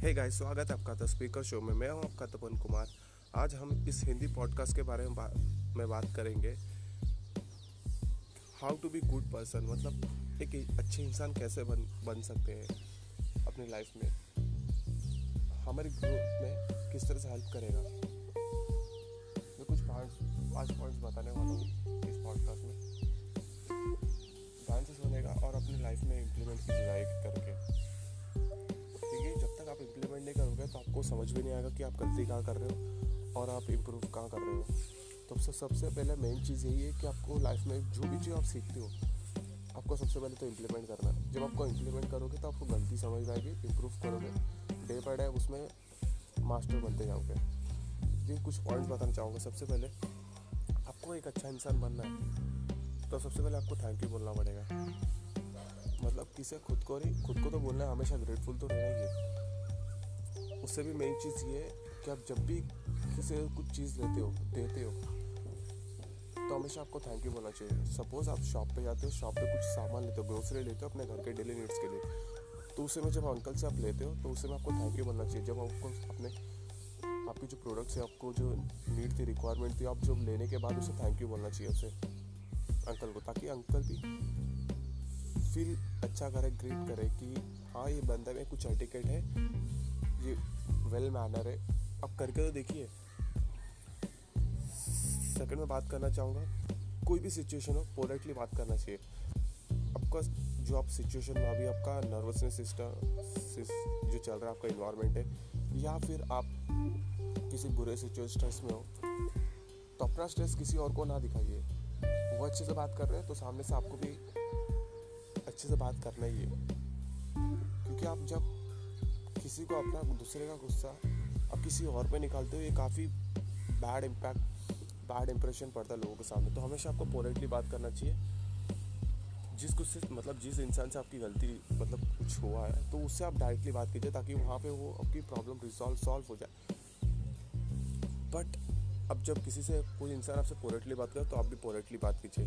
Hey guys स्वागत है आपका द स्पीकर शो में। मैं हूँ आपका तपन कुमार। आज हम इस हिंदी पॉडकास्ट के बारे में बा, में बात करेंगे। How to be good person मतलब एक अच्छे इंसान कैसे बन बन सकते हैं अपनी लाइफ में? हमारी ग्रोथ में किस तरह से हेल्प करेगा? मैं कुछ पॉइंट्स पाँच पॉइंट्स बताने वाला हूँ इस पॉडकास्ट में। ध्यान से सुनेगा और अपनी लाइफ में आपको समझ भी नहीं आएगा कि आप गलती कहाँ कर रहे हो और आप इम्प्रूव कहाँ कर रहे हो। तो सबसे पहले मेन चीज़ यही है कि आपको लाइफ में जो भी चीज़ आप सीखते हो, आपको सबसे पहले तो इम्प्लीमेंट करना है। जब आपको इम्प्लीमेंट करोगे तो आपको गलती समझ आएगी इम्प्रूव करोगे। डे बाई डे उसमें मास्टर बनते जाओगे। ये कुछ पॉइंट्स बताना चाहूँगा सबसे पहले। आपको एक अच्छा इंसान बनना है तो सबसे पहले आपको थैंक यू बोलना पड़ेगा। मतलब किसे? खुद को नहीं, खुद को तो बोलना है, हमेशा ग्रेटफुल तो है। उससे भी मेन चीज़ ये है कि आप जब भी किसी कुछ चीज़ लेते हो, देते हो तो हमेशा आपको थैंक यू बोलना चाहिए। सपोज़ आप शॉप पे जाते हो शॉप पे कुछ सामान लेते हो ग्रोसरी लेते हो अपने घर के डेली नीड्स के लिए तो उस समय जब अंकल से आप लेते हो तो उस समय आपको थैंक यू बोलना चाहिए। जब आपको अपने, आपकी जो प्रोडक्ट्स है, आपको जो नीड थी रिक्वायरमेंट थी, आप जब लेने के बाद उसे थैंक यू बोलना चाहिए उसे अंकल को, ताकि अंकल भी फील अच्छा करे ग्रीट करे कि हाँ ये बंदा में कुछ एटिकेट है ये वेल मैनर है। अब करके तो देखिए। सेकंड में बात करना चाहूँगा। कोई भी सिचुएशन हो पोलाइटली बात करना चाहिए। आपका जो आप सिचुएशन में अभी आपका नर्वसनेस सिस्टम जो चल रहा है, आपका इन्वायरमेंट है, या फिर आप किसी बुरे सिचुएशन स्ट्रेस में हो तो अपना स्ट्रेस किसी और को ना दिखाइए। वो अच्छे से बात कर रहे हैं तो सामने से आपको भी अच्छे से बात करना ही है। क्योंकि आप जब किसी को अपना दूसरे का गुस्सा अब किसी और पे निकालते हो, ये काफ़ी बैड इम्पैक्ट बैड इंप्रेशन पड़ता है लोगों के सामने। तो हमेशा आपको पोलाइटली बात करना चाहिए। जिस गुस्से मतलब जिस इंसान से आपकी गलती मतलब कुछ हुआ है तो उससे आप डायरेक्टली बात कीजिए ताकि वहाँ पे वो आपकी प्रॉब्लम रिजॉल्व सॉल्व हो जाए। बट अब जब किसी से कोई इंसान आपसे पोलाइटली बात करे तो आप भी पोलाइटली बात कीजिए।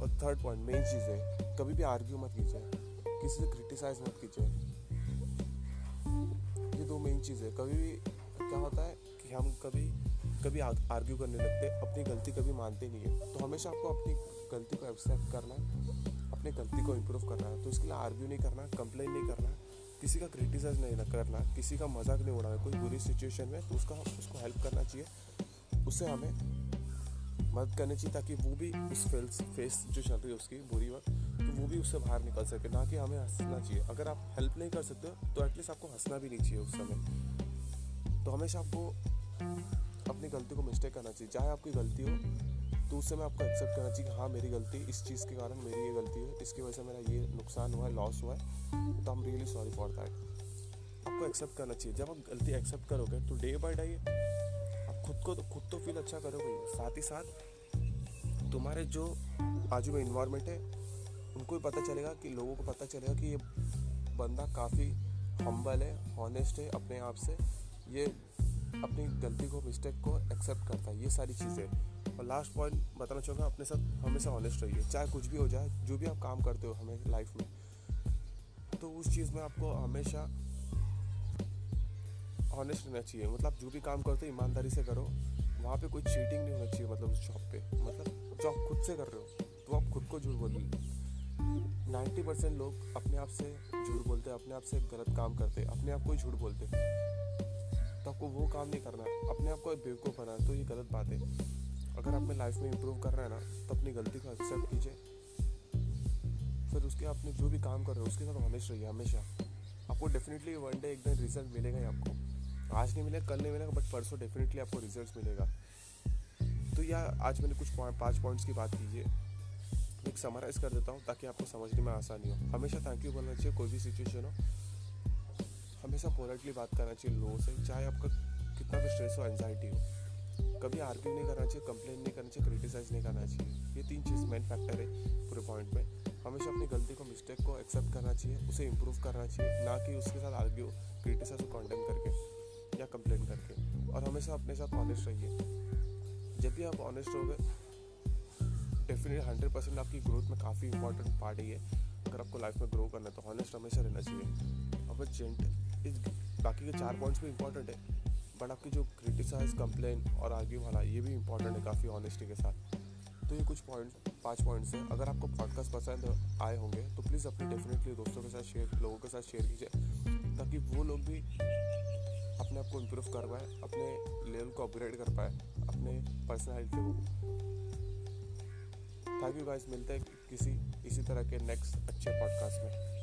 और थर्ड पॉइंट मेन चीज़ है, कभी भी आर्ग्यू मत कीजिए। किसी से क्रिटिसाइज मत कीजिए। चीज़ है। कभी भी क्या होता है कि हम कभी कभी आर्ग्यू करने लगते हैं, अपनी गलती कभी मानते नहीं है। तो हमेशा आपको अपनी गलती को एक्सेप्ट करना है, अपनी गलती को इम्प्रूव करना है। तो इसके लिए आर्ग्यू नहीं करना कंप्लेन नहीं करना, किसी का क्रिटिसाइज नहीं करना, किसी का मज़ाक नहीं उड़ाना। कोई बुरी सिचुएशन में तो उसका, उसको हेल्प करना चाहिए। उससे हमें मदद करनी चाहिए ताकि वो भी उस फेल्स फेस जो चल रही है उसकी बुरी वक्त तो वो भी उससे बाहर निकल सके, ना कि हमें हंसना चाहिए। अगर आप हेल्प नहीं कर सकते तो एटलीस्ट आपको हंसना भी नहीं चाहिए उस समय। तो हमेशा आपको अपनी गलती को मिस्टेक करना चाहिए। चाहे आपकी गलती हो तो उस समय आपको एक्सेप्ट करना चाहिए कि हाँ मेरी गलती इस चीज़ के कारण मेरी ये गलती है, इसकी वजह से मेरा ये नुकसान हुआ है लॉस हुआ है तो I am really sorry for that आपको एक्सेप्ट करना चाहिए। जब आप गलती एक्सेप्ट करोगे तो डे बाई डे खुद को तो खुद तो फील अच्छा करोगे। साथ ही साथ, तुम्हारे जो आजू में इन्वायरमेंट है, उनको भी पता चलेगा कि लोगों को पता चलेगा कि ये बंदा काफ़ी हम्बल है हॉनेस्ट है, अपने आप से। ये अपनी गलती को मिस्टेक को एक्सेप्ट करता है। ये सारी चीज़ें और लास्ट पॉइंट बताना चाहूँगा, अपने साथ हमेशा ऑनेस्ट रहिए। चाहे कुछ भी हो जाए, जो भी आप काम करते हो हमें लाइफ में तो उस चीज़ में आपको हमेशा ऑनेस्ट रहना चाहिए। मतलब जो भी काम करते हो, ईमानदारी से करो। वहाँ पे कोई चीटिंग नहीं होना चाहिए मतलब उस जॉब पे। मतलब जो आप खुद से कर रहे हो तो आप खुद को झूठ बोल नाइन्टी परसेंट लोग अपने आप से झूठ बोलते अपने आप से गलत काम करते अपने आप को ही झूठ बोलते तो आपको वो काम नहीं करना, अपने आप को बेवकूफ़ बना तो ये गलत बात है। अगर अपने लाइफ में इम्प्रूव कर रहे हैं ना तो अपनी गलती को एक्सेप्ट कीजिए। फिर उसके आपने जो भी काम कर रहे हो, उसके साथ हमेशा रहिए हमेशा। आपको डेफिनेटली वन डे एक दिन रिज़ल्ट मिलेगा ही आपको। आज नहीं मिलेगा, कल नहीं मिलेगा बट परसों डेफिनेटली आपको रिज़ल्ट मिलेगा। तो यह आज मैंने कुछ पॉइंट पाँच पॉइंट्स की बात कीजिए। एक समराइज कर देता हूँ ताकि आपको समझने में आसानी हो। हमेशा थैंक यू बोलना चाहिए, कोई भी सिचुएशन हो। हमेशा पोलाइटली बात करना चाहिए लोगों से, चाहे आपका कितना भी स्ट्रेस हो एनजाइटी हो। कभी आर्ग्यू नहीं करना चाहिए कंप्लेन नहीं करना चाहिए क्रिटिसाइज नहीं करना चाहिए। ये तीन चीज़ मेन फैक्टर है पूरे पॉइंट में। हमेशा अपनी गलती को मिस्टेक को एक्सेप्ट करना चाहिए, उसे इम्प्रूव करना चाहिए, ना कि उसके साथ आर्ग्यू क्रिटिसाइज को कॉन्टेम करके। या कंप्लेन करके। और हमेशा अपने साथ ऑनेस्ट रहिए। जब भी आप ऑनेस्ट हो गए डेफिनेटली हंड्रेड परसेंट आपकी ग्रोथ में काफ़ी इंपॉर्टेंट पार्ट ही है अगर आपको लाइफ में ग्रो करना है तो ऑनेस्ट हमेशा रहना चाहिए। अब जेंट इस बाकी के चार पॉइंट्स भी इंपॉर्टेंट है। बट आपकी जो क्रिटिसाइज कंप्लेन और आर्ग्यू वाला, ये भी इंपॉर्टेंट है काफ़ी ऑनेस्टी के साथ। तो ये कुछ पॉइंट पाँच पॉइंट्स हैं। अगर आपको पॉडकास्ट पसंद आए होंगे तो प्लीज़ अपने डेफिनेटली दोस्तों के साथ शेयर लोगों के साथ शेयर कीजिए। ताकि वो लोग भी अपने आप को इम्प्रूव कर पाए, अपने लेवल को अपग्रेड कर पाए, अपने पर्सनैलिटी को। थैंक यू मिलते हैं किसी इसी तरह के नेक्स्ट अच्छे पॉडकास्ट में।